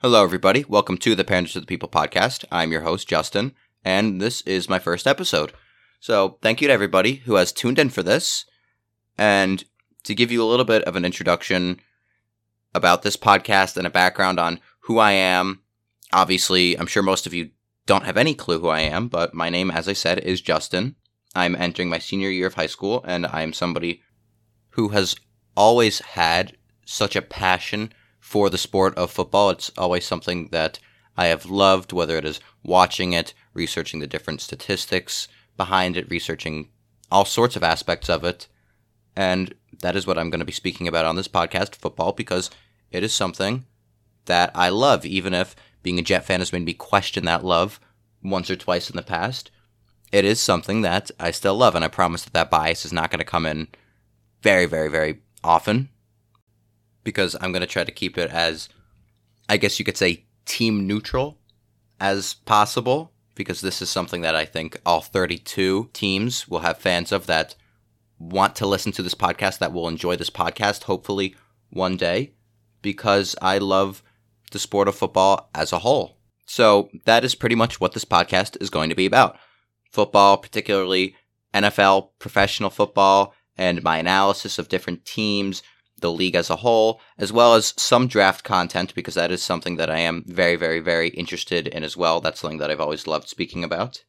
Hello, everybody. Welcome to the Pander to the People podcast. I'm your host, Justin, and this is my first episode. So, thank you to everybody who has tuned in for this. And to give you a little bit of an introduction about this podcast and a background on who I am, obviously, I'm sure most of you don't have any clue who I am, but my name, as I said, is Justin. I'm entering my senior year of high school, and I'm somebody who has always had such a passion for the sport of football. It's always something that I have loved, whether it is watching it, researching the different statistics behind it, researching all sorts of aspects of it. And that is what I'm going to be speaking about on this podcast, football, because it is something that I love, even if being a Jet fan has made me question that love once or twice in the past. It is something that I still love, and I promise that that bias is not going to come in very, very, very often because I'm going to try to keep it as, I guess you could say, team neutral as possible because this is something that I think all 32 teams will have fans of that want to listen to this podcast, that will enjoy this podcast, hopefully one day, because I love the sport of football as a whole. So that is pretty much what this podcast is going to be about. Football, particularly NFL, professional football, and my analysis of different teams, the league as a whole, as well as some draft content, because that is something that I am very, very, very interested in as well. That's something that I've always loved speaking about.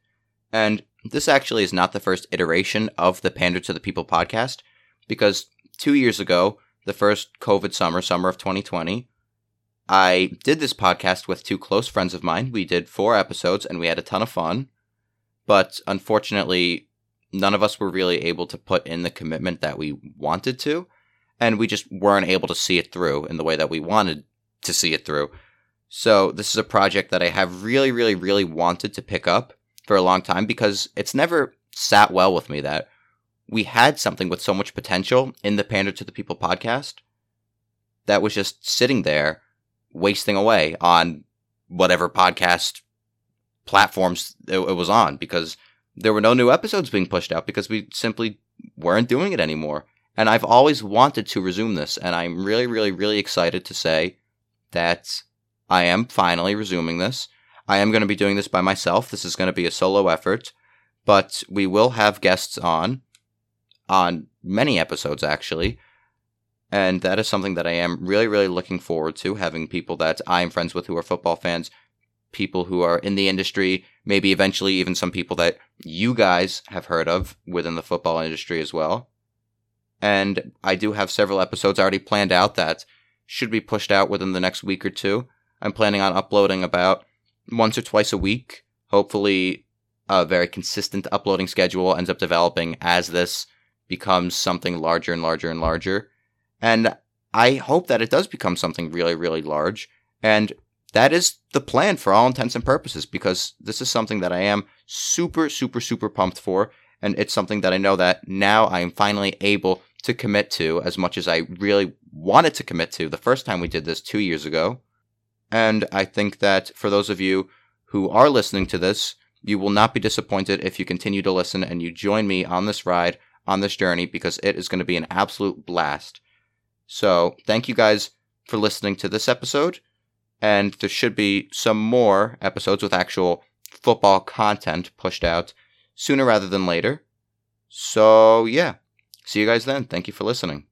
And this actually is not the first iteration of the Pander to the People podcast, because two years ago, the first COVID summer, summer of 2020, I did this podcast with two close friends of mine. We did four episodes and we had a ton of fun. But unfortunately, none of us were really able to put in the commitment that we wanted to and we just weren't able to see it through in the way that we wanted to see it through. So this is a project that I have really, really, really wanted to pick up for a long time because it's never sat well with me that we had something with so much potential in the Pander to the People podcast that was just sitting there wasting away on whatever podcast platforms it, was on because there were no new episodes being pushed out because we simply weren't doing it anymore. And I've always wanted to resume this, and I'm really, really, really excited to say that I am finally resuming this. I am going to be doing this by myself. This is going to be a solo effort, but we will have guests on, on many episodes actually. And that is something that I am really, really looking forward to having people that I'm friends with who are football fans, people who are in the industry, maybe eventually even some people that you guys have heard of within the football industry as well. And I do have several episodes already planned out that should be pushed out within the next week or two. I'm planning on uploading about once or twice a week. Hopefully, a very consistent uploading schedule ends up developing as this becomes something larger and larger and larger. And I hope that it does become something really, really large. And that is the plan for all intents and purposes because this is something that I am super, super, super pumped for. And it's something that I know that now I am finally able to commit to as much as I really wanted to commit to the first time we did this two years ago. And I think that for those of you who are listening to this, you will not be disappointed if you continue to listen and you join me on this ride, on this journey, because it is going to be an absolute blast. So, thank you guys for listening to this episode. And there should be some more episodes with actual football content pushed out sooner rather than later. So, yeah. See you guys then. Thank you for listening.